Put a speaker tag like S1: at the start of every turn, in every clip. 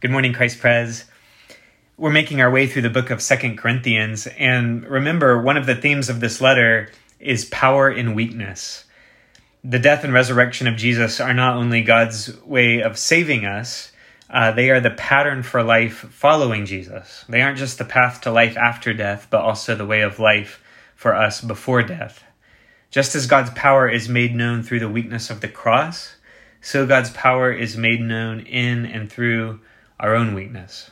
S1: Good morning, Christ Pres. We're making our way through the book of Second Corinthians, and remember, one of the themes of this letter is power in weakness. The death and resurrection of Jesus are not only God's way of saving us, uh, they are the pattern for life following Jesus. They aren't just the path to life after death, but also the way of life for us before death. Just as God's power is made known through the weakness of the cross, so God's power is made known in and through our own weakness.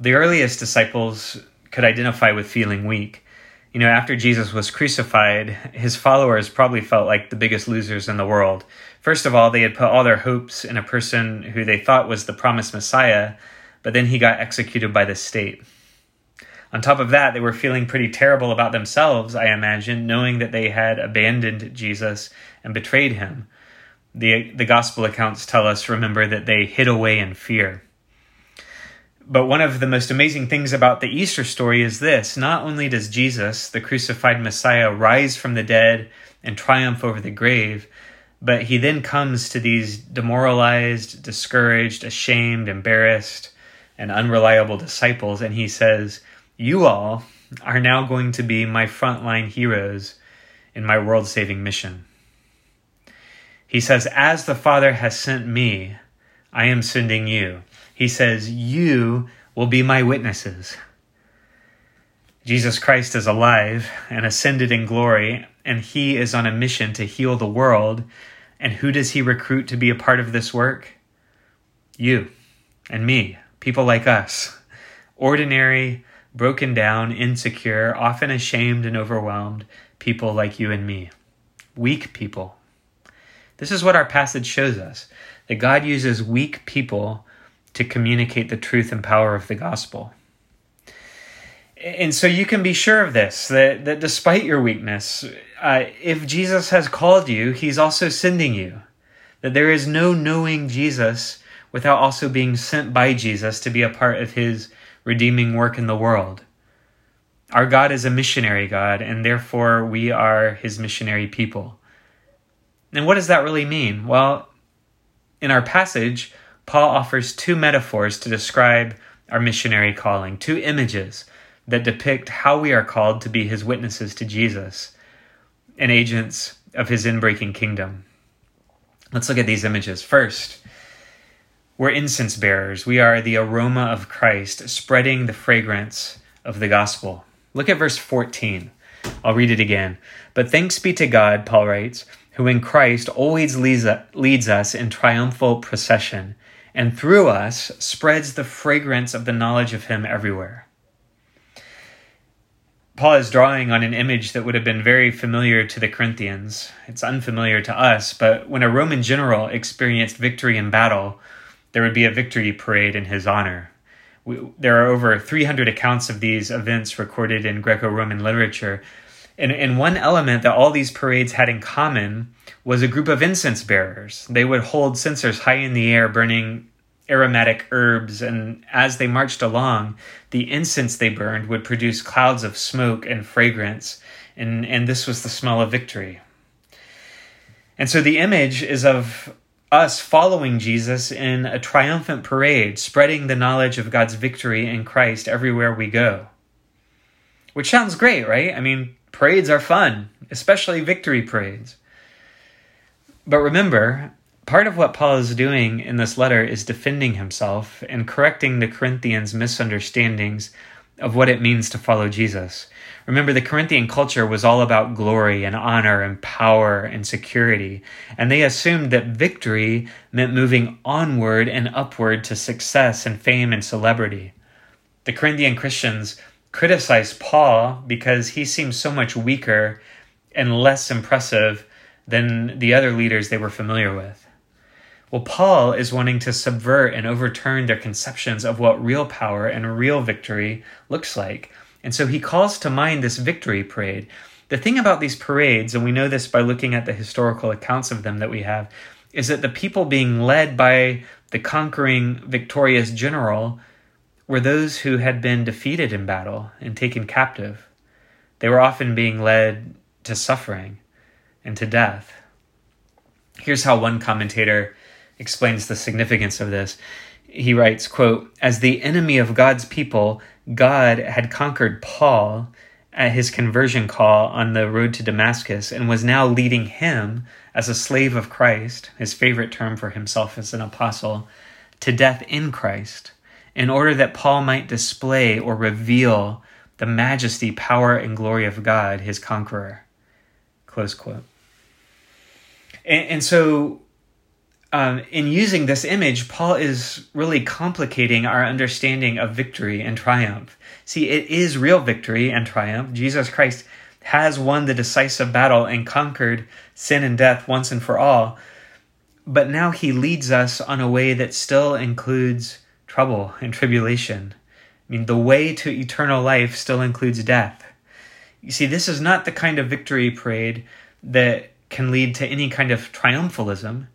S1: The earliest disciples could identify with feeling weak. You know, after Jesus was crucified, his followers probably felt like the biggest losers in the world. First of all, they had put all their hopes in a person who they thought was the promised Messiah, but then he got executed by the state. On top of that, they were feeling pretty terrible about themselves, I imagine, knowing that they had abandoned Jesus and betrayed him. The, the gospel accounts tell us, remember, that they hid away in fear. But one of the most amazing things about the Easter story is this not only does Jesus, the crucified Messiah, rise from the dead and triumph over the grave, but he then comes to these demoralized, discouraged, ashamed, embarrassed, and unreliable disciples, and he says, You all are now going to be my frontline heroes in my world saving mission. He says, As the Father has sent me, I am sending you. He says, You will be my witnesses. Jesus Christ is alive and ascended in glory, and he is on a mission to heal the world. And who does he recruit to be a part of this work? You and me, people like us. Ordinary, broken down, insecure, often ashamed and overwhelmed people like you and me. Weak people this is what our passage shows us that God uses weak people to communicate the truth and power of the gospel. And so you can be sure of this that, that despite your weakness, uh, if Jesus has called you, he's also sending you. That there is no knowing Jesus without also being sent by Jesus to be a part of his redeeming work in the world. Our God is a missionary God, and therefore we are his missionary people. And what does that really mean? Well, in our passage, Paul offers two metaphors to describe our missionary calling, two images that depict how we are called to be his witnesses to Jesus and agents of his inbreaking kingdom. Let's look at these images. First, we're incense bearers. We are the aroma of Christ, spreading the fragrance of the gospel. Look at verse 14. I'll read it again. But thanks be to God, Paul writes who in Christ always leads, us in triumphal procession, and through us spreads the fragrance of the knowledge of Him everywhere. Paul is drawing on an image that would have been very familiar to the Corinthians. It's unfamiliar to us, but when a Roman general experienced victory in battle, there would be a victory parade in his honor. We, there are over 300 accounts of these events recorded in Greco Roman literature, and, and one element that all these parades had in common was a group of incense bearers. They would hold censers high in the air, burning aromatic herbs, and as they marched along, the incense they burned would produce clouds of smoke and fragrance, and, and this was the smell of victory. And so the image is of us following Jesus in a triumphant parade, spreading the knowledge of God's victory in Christ everywhere we go. Which sounds great, right? I mean, Parades are fun, especially victory parades. But remember, part of what Paul is doing in this letter is defending himself and correcting the Corinthians' misunderstandings of what it means to follow Jesus. Remember, the Corinthian culture was all about glory and honor and power and security, and they assumed that victory meant moving onward and upward to success and fame and celebrity. The Corinthian Christians criticized Paul because he seemed so much weaker and less impressive than the other leaders they were familiar with. Well, Paul is wanting to subvert and overturn their conceptions of what real power and real victory looks like. And so he calls to mind this victory parade. The thing about these parades, and we know this by looking at the historical accounts of them that we have, is that the people being led by the conquering, victorious general were those who had been defeated in battle and taken captive. They were often being led to suffering and to death. Here's how one commentator explains the significance of this. he writes, quote, As the enemy of God's people, God had conquered Paul at his conversion call on the road to Damascus and was now leading him as a slave of Christ, his favorite term for himself as an apostle, to death in Christ, in order that Paul might display or reveal the majesty, power, and glory of God, his conqueror. Close quote. And, and so, um, in using this image, Paul is really complicating our understanding of victory and triumph. See, it is real victory and triumph. Jesus Christ has won the decisive battle and conquered sin and death once and for all. But now he leads us on a way that still includes trouble and tribulation. I mean, the way to eternal life still includes death. You see, this is not the kind of victory parade that can lead to any kind of triumphalism.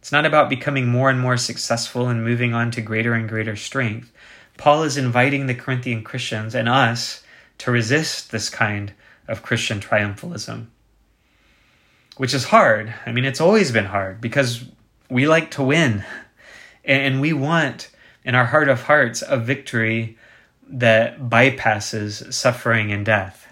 S1: It's not about becoming more and more successful and moving on to greater and greater strength. Paul is inviting the Corinthian Christians and us to resist this kind of Christian triumphalism, which is hard. I mean, it's always been hard because we like to win and we want, in our heart of hearts, a victory that bypasses suffering and death.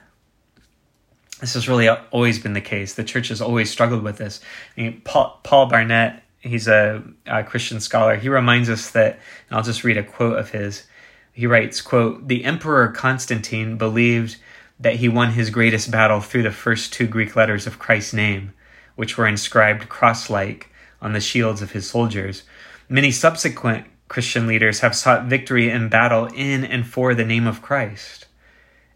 S1: This has really always been the case. The church has always struggled with this. I mean, Paul, Paul Barnett, he's a, a Christian scholar. He reminds us that, and I'll just read a quote of his. He writes, quote, The Emperor Constantine believed that he won his greatest battle through the first two Greek letters of Christ's name, which were inscribed cross like on the shields of his soldiers. Many subsequent Christian leaders have sought victory in battle in and for the name of Christ.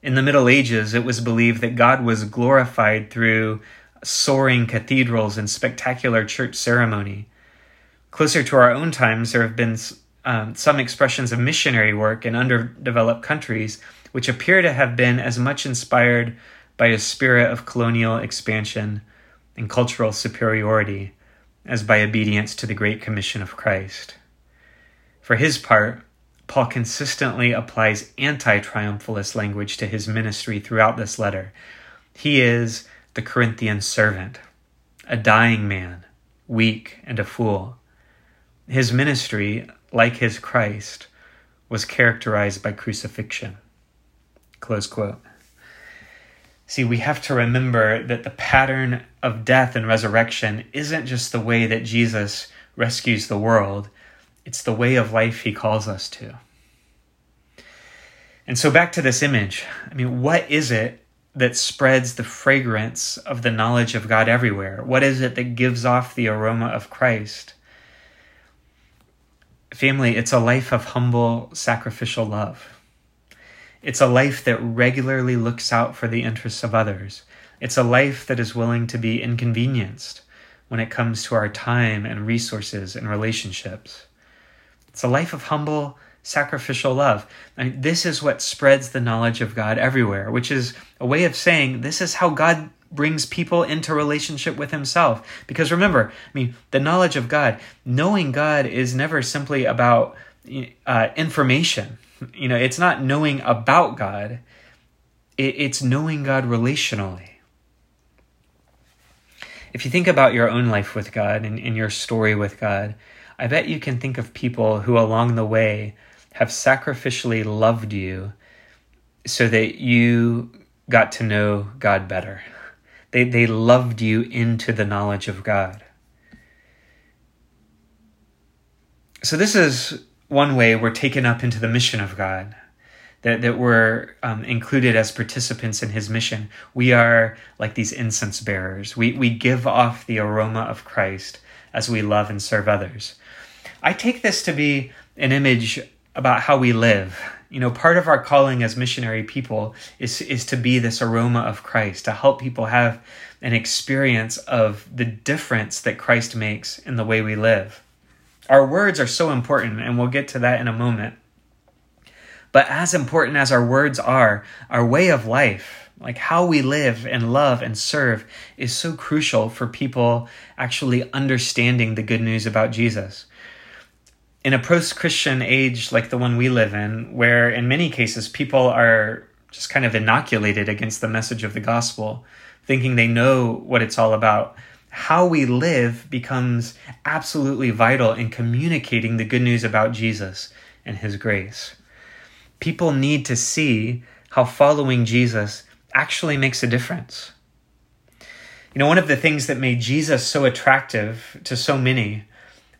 S1: In the Middle Ages, it was believed that God was glorified through soaring cathedrals and spectacular church ceremony. Closer to our own times, there have been um, some expressions of missionary work in underdeveloped countries which appear to have been as much inspired by a spirit of colonial expansion and cultural superiority as by obedience to the Great Commission of Christ. For his part, Paul consistently applies anti triumphalist language to his ministry throughout this letter. He is the Corinthian servant, a dying man, weak and a fool. His ministry, like his Christ, was characterized by crucifixion. Close quote. See, we have to remember that the pattern of death and resurrection isn't just the way that Jesus rescues the world, it's the way of life he calls us to. And so, back to this image. I mean, what is it that spreads the fragrance of the knowledge of God everywhere? What is it that gives off the aroma of Christ? Family, it's a life of humble, sacrificial love. It's a life that regularly looks out for the interests of others. It's a life that is willing to be inconvenienced when it comes to our time and resources and relationships. It's a life of humble, sacrificial love. And this is what spreads the knowledge of God everywhere, which is a way of saying this is how God brings people into relationship with himself. Because remember, I mean, the knowledge of God, knowing God is never simply about uh, information. You know, it's not knowing about God, it's knowing God relationally. If you think about your own life with God and, and your story with God, I bet you can think of people who along the way have sacrificially loved you so that you got to know God better. They, they loved you into the knowledge of God. So, this is one way we're taken up into the mission of God, that, that we're um, included as participants in His mission. We are like these incense bearers. We, we give off the aroma of Christ as we love and serve others. I take this to be an image about how we live. You know, part of our calling as missionary people is is to be this aroma of Christ, to help people have an experience of the difference that Christ makes in the way we live. Our words are so important, and we'll get to that in a moment. But as important as our words are, our way of life, like how we live and love and serve, is so crucial for people actually understanding the good news about Jesus in a post Christian age like the one we live in, where in many cases people are just kind of inoculated against the message of the gospel, thinking they know what it's all about, how we live becomes absolutely vital in communicating the good news about Jesus and his grace. People need to see how following Jesus actually makes a difference. You know, one of the things that made Jesus so attractive to so many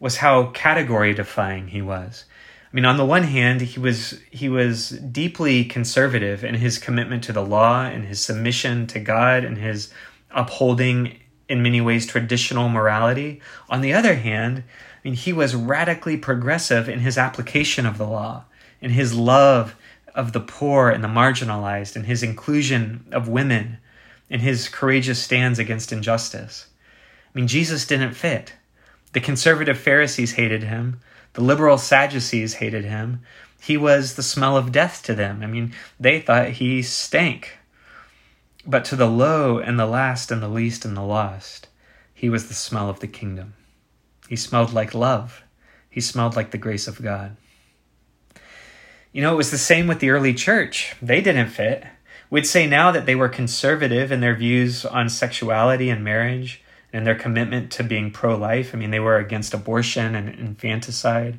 S1: was how category defying he was. I mean, on the one hand, he was he was deeply conservative in his commitment to the law and his submission to God and his upholding in many ways traditional morality. On the other hand, I mean, he was radically progressive in his application of the law, in his love of the poor and the marginalized, in his inclusion of women, in his courageous stands against injustice. I mean, Jesus didn't fit. The conservative Pharisees hated him. The liberal Sadducees hated him. He was the smell of death to them. I mean, they thought he stank. But to the low and the last and the least and the lost, he was the smell of the kingdom. He smelled like love. He smelled like the grace of God. You know, it was the same with the early church. They didn't fit. We'd say now that they were conservative in their views on sexuality and marriage and their commitment to being pro life. I mean, they were against abortion and infanticide.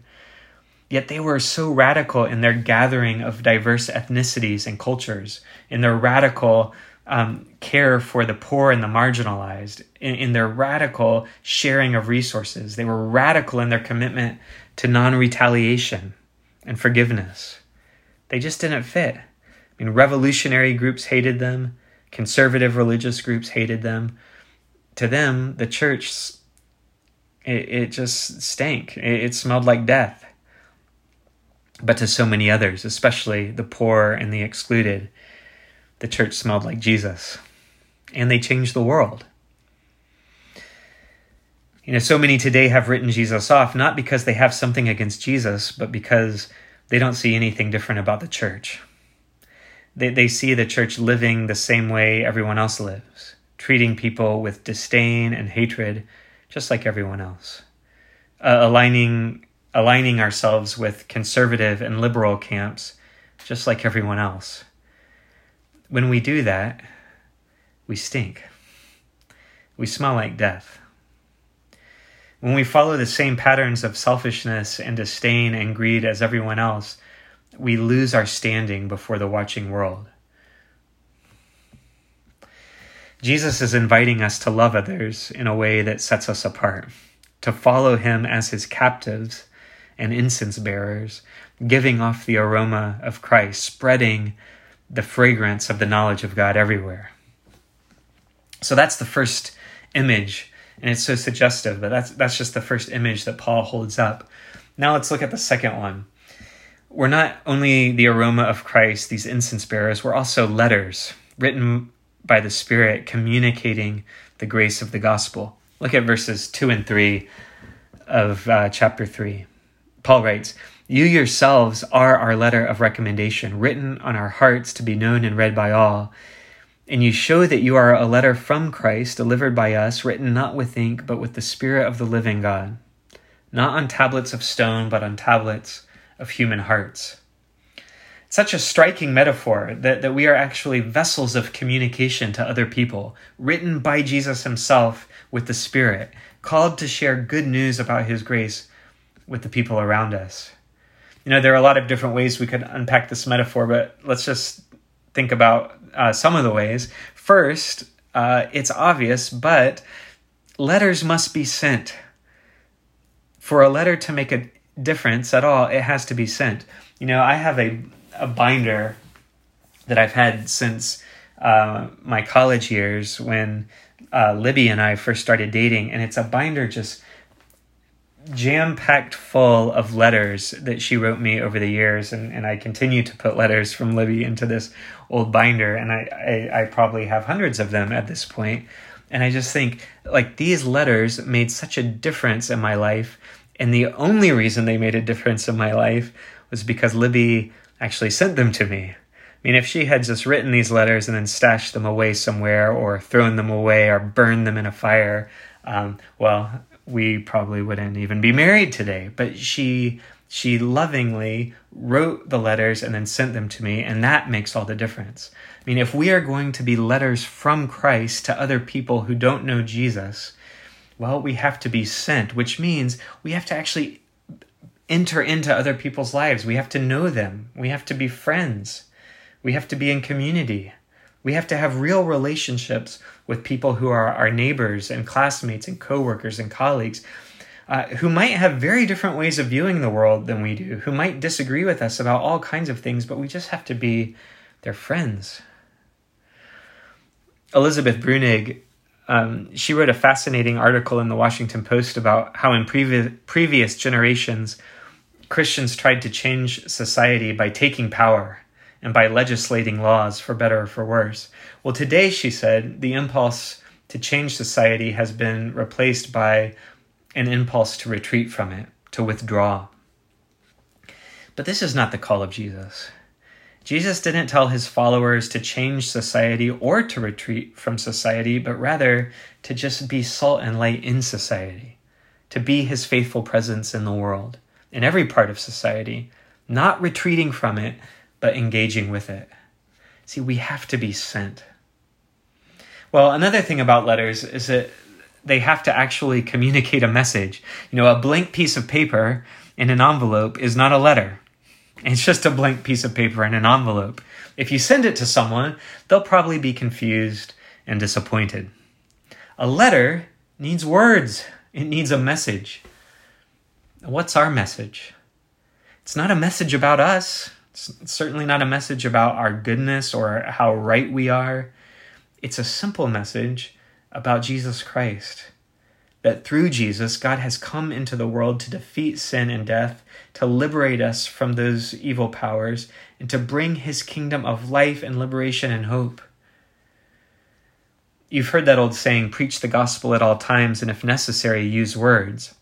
S1: Yet they were so radical in their gathering of diverse ethnicities and cultures, in their radical um, care for the poor and the marginalized, in, in their radical sharing of resources. They were radical in their commitment to non retaliation and forgiveness. They just didn't fit. I mean, revolutionary groups hated them, conservative religious groups hated them. To them, the church, it, it just stank. It, it smelled like death. But to so many others, especially the poor and the excluded, the church smelled like Jesus. And they changed the world. You know, so many today have written Jesus off, not because they have something against Jesus, but because they don't see anything different about the church. They, they see the church living the same way everyone else lives, treating people with disdain and hatred, just like everyone else. Uh, aligning, aligning ourselves with conservative and liberal camps, just like everyone else. When we do that, we stink. We smell like death. When we follow the same patterns of selfishness and disdain and greed as everyone else, we lose our standing before the watching world. Jesus is inviting us to love others in a way that sets us apart, to follow him as his captives and incense bearers, giving off the aroma of Christ, spreading the fragrance of the knowledge of God everywhere. So that's the first image and it's so suggestive. But that's that's just the first image that Paul holds up. Now let's look at the second one. We're not only the aroma of Christ, these incense bearers, we're also letters written by the Spirit communicating the grace of the gospel. Look at verses 2 and 3 of uh, chapter 3. Paul writes, You yourselves are our letter of recommendation, written on our hearts to be known and read by all and you show that you are a letter from Christ delivered by us, written not with ink, but with the Spirit of the living God, not on tablets of stone, but on tablets of human hearts. Such a striking metaphor that, that we are actually vessels of communication to other people, written by Jesus himself with the Spirit, called to share good news about his grace with the people around us. You know, there are a lot of different ways we could unpack this metaphor, but let's just think about uh, some of the ways. First, uh, it's obvious, but letters must be sent. For a letter to make a difference at all, it has to be sent. You know, I have a, a binder that I've had since uh, my college years when uh, Libby and I first started dating, and it's a binder just jam packed full of letters that she wrote me over the years, and, and I continue to put letters from Libby into this old binder, and I, I, I probably have hundreds of them at this point. And I just think like these letters made such a difference in my life, and the only reason they made a difference in my life was because Libby actually sent them to me. I mean, if she had just written these letters and then stashed them away somewhere, or thrown them away, or burned them in a fire, um, well, we probably wouldn't even be married today. But she she lovingly wrote the letters and then sent them to me, and that makes all the difference. I mean, if we are going to be letters from Christ to other people who don't know Jesus, Well, we have to be sent, which means we have to actually enter into other people's lives. We have to know them. We have to be friends. We have to be in community. We have to have real relationships with people who are our neighbors and classmates and coworkers and colleagues uh, who might have very different ways of viewing the world than we do, who might disagree with us about all kinds of things, but we just have to be their friends. Elizabeth Bruenig, um, she wrote a fascinating article in the Washington Post about how in previous previous generations, Christians tried to change society by taking power and by legislating laws for better or for worse. Well, today, she said, the impulse to change society has been replaced by an impulse to retreat from it, to withdraw. But this is not the call of Jesus. Jesus didn't tell his followers to change society or to retreat from society, but rather to just be salt and light in society, to be his faithful presence in the world, in every part of society, not retreating from it, but engaging with it. See, we have to be sent. Well, another thing about letters is that they have to actually communicate a message. You know, a blank piece of paper in an envelope is not a letter. It's just a blank piece of paper in an envelope. If you send it to someone, they'll probably be confused and disappointed. A letter needs words, it needs a message. What's our message? It's not a message about us. It's certainly not a message about our goodness or how right we are. It's a simple message about Jesus Christ. That through Jesus, God has come into the world to defeat sin and death, to liberate us from those evil powers, and to bring his kingdom of life and liberation and hope. You've heard that old saying, preach the gospel at all times, and if necessary, use words.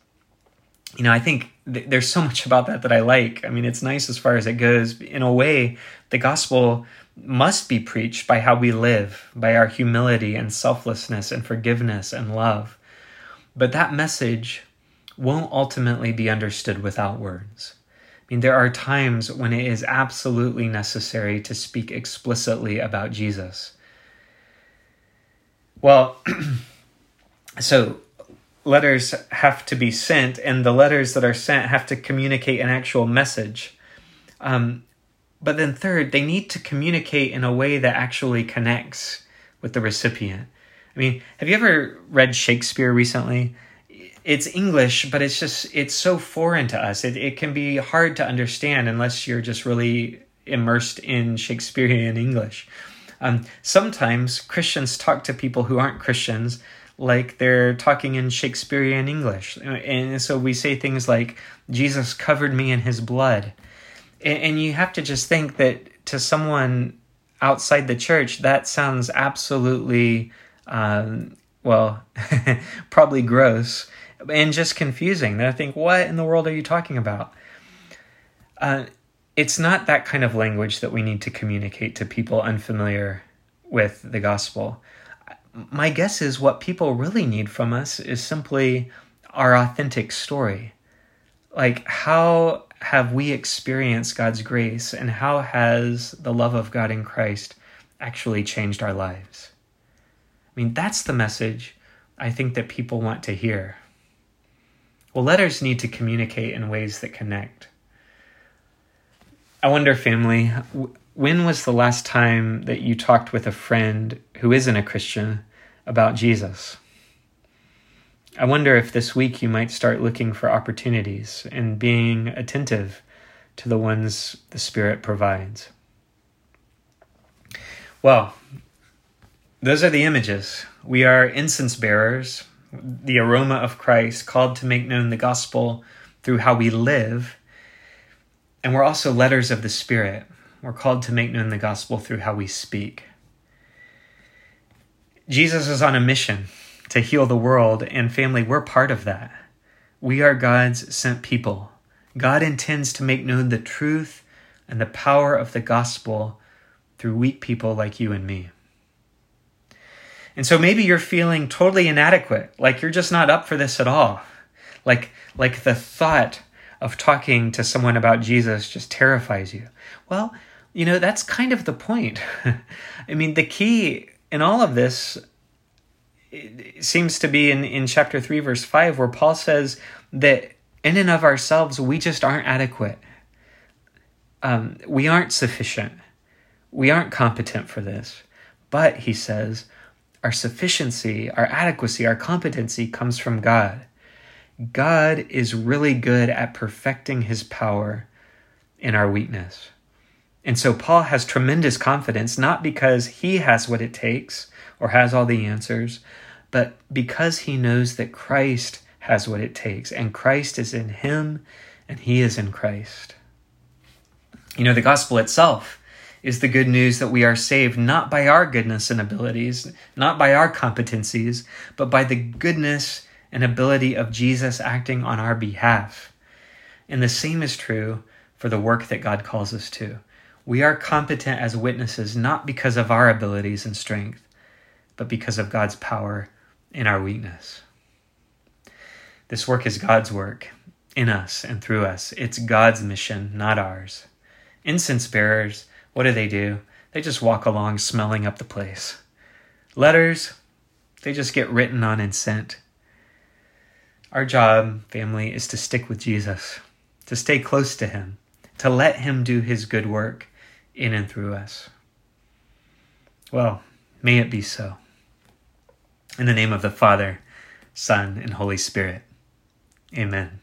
S1: You know, I think th- there's so much about that that I like. I mean, it's nice as far as it goes. In a way, the gospel must be preached by how we live, by our humility and selflessness and forgiveness and love. But that message won't ultimately be understood without words. I mean, there are times when it is absolutely necessary to speak explicitly about Jesus. Well, so letters have to be sent, and the letters that are sent have to communicate an actual message. Um, but then, third, they need to communicate in a way that actually connects with the recipient. I mean, have you ever read Shakespeare recently? It's English, but it's just, it's so foreign to us. It, it can be hard to understand unless you're just really immersed in Shakespearean English. Um, sometimes Christians talk to people who aren't Christians like they're talking in Shakespearean English. And so we say things like, Jesus covered me in his blood and you have to just think that to someone outside the church that sounds absolutely um, well probably gross and just confusing they think what in the world are you talking about? Uh, it's not that kind of language that we need to communicate to people unfamiliar with the gospel. My guess is what people really need from us is simply our authentic story. Like how have we experienced God's grace and how has the love of God in Christ actually changed our lives? I mean, that's the message I think that people want to hear. Well, letters need to communicate in ways that connect. I wonder, family, when was the last time that you talked with a friend who isn't a Christian about Jesus? I wonder if this week you might start looking for opportunities and being attentive to the ones the Spirit provides. Well, those are the images. We are incense bearers, the aroma of Christ, called to make known the gospel through how we live. And we're also letters of the Spirit. We're called to make known the gospel through how we speak. Jesus is on a mission to heal the world, and family, we're part of that. We are God's sent people. God intends to make known the truth and the power of the gospel through weak people like you and me. And so maybe you're feeling totally inadequate, like you're just not up for this at all. Like like the thought of talking to someone about Jesus just terrifies you. Well, you know, that's kind of the point. I mean, the key in all of this seems to be in, in chapter 3, verse 5, where Paul says that in and of ourselves, we just aren't adequate. Um, we aren't sufficient. We aren't competent for this. But, he says, our sufficiency, our adequacy, our competency comes from God. God is really good at perfecting his power in our weakness. And so Paul has tremendous confidence, not because he has what it takes or has all the answers, but because he knows that Christ has what it takes, and Christ is in him, and he is in Christ. You know, the gospel itself is the good news that we are saved not by our goodness and abilities, not by our competencies, but by the goodness and ability of Jesus acting on our behalf. And the same is true for the work that God calls us to. We are competent as witnesses not because of our abilities and strength, but because of God's power in our weakness. This work is God's work in us and through us. It's God's mission, not ours. Incense bearers, what do they do? They just walk along smelling up the place. Letters, they just get written on and sent. Our job, family, is to stick with Jesus, to stay close to Him, to let Him do His good work in and through us. Well, may it be so. In the name of the Father, Son, and Holy Spirit. Amen.